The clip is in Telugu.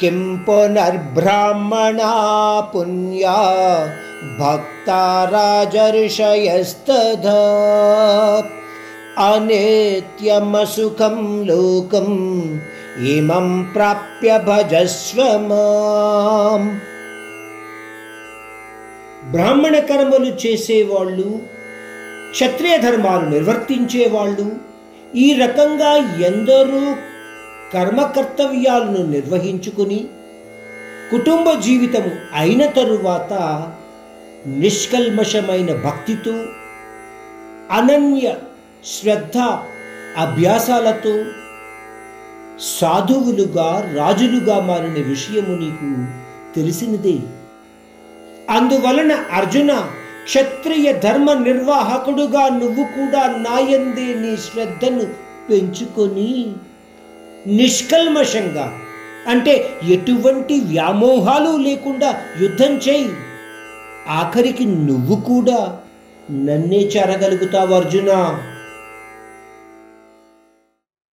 కిం పునర్బ్రాహ్మణా పుణ్యా భక్తా రాజర్షయస్తథా అనేత్యమసుఖం లోకం ఇమం ప్రాప్య భజస్వ మాం బ్రాహ్మణ కర్మలు చేసేవాళ్ళు క్షత్రియ ధర్మాలు నిర్వర్తించేవాళ్ళు ఈ రకంగా ఎందరూ కర్మ కర్తవ్యాలను నిర్వహించుకుని కుటుంబ జీవితము అయిన తరువాత నిష్కల్మషమైన భక్తితో అనన్య శ్రద్ధ అభ్యాసాలతో సాధువులుగా రాజులుగా మారిన విషయము నీకు తెలిసినదే. అందువలన అర్జున క్షత్రియ ధర్మ నిర్వాహకుడుగా నువ్వు కూడా నాయందే నీ శ్రద్ధను పెంచుకొని నిష్కల్మషంగా. అంటే ఎటువంటి వ్యామోహాలు లేకుండా యుద్ధం చేయి. ఆఖరికి నువ్వు కూడా నన్నే చేరగలుగుతావు అర్జున.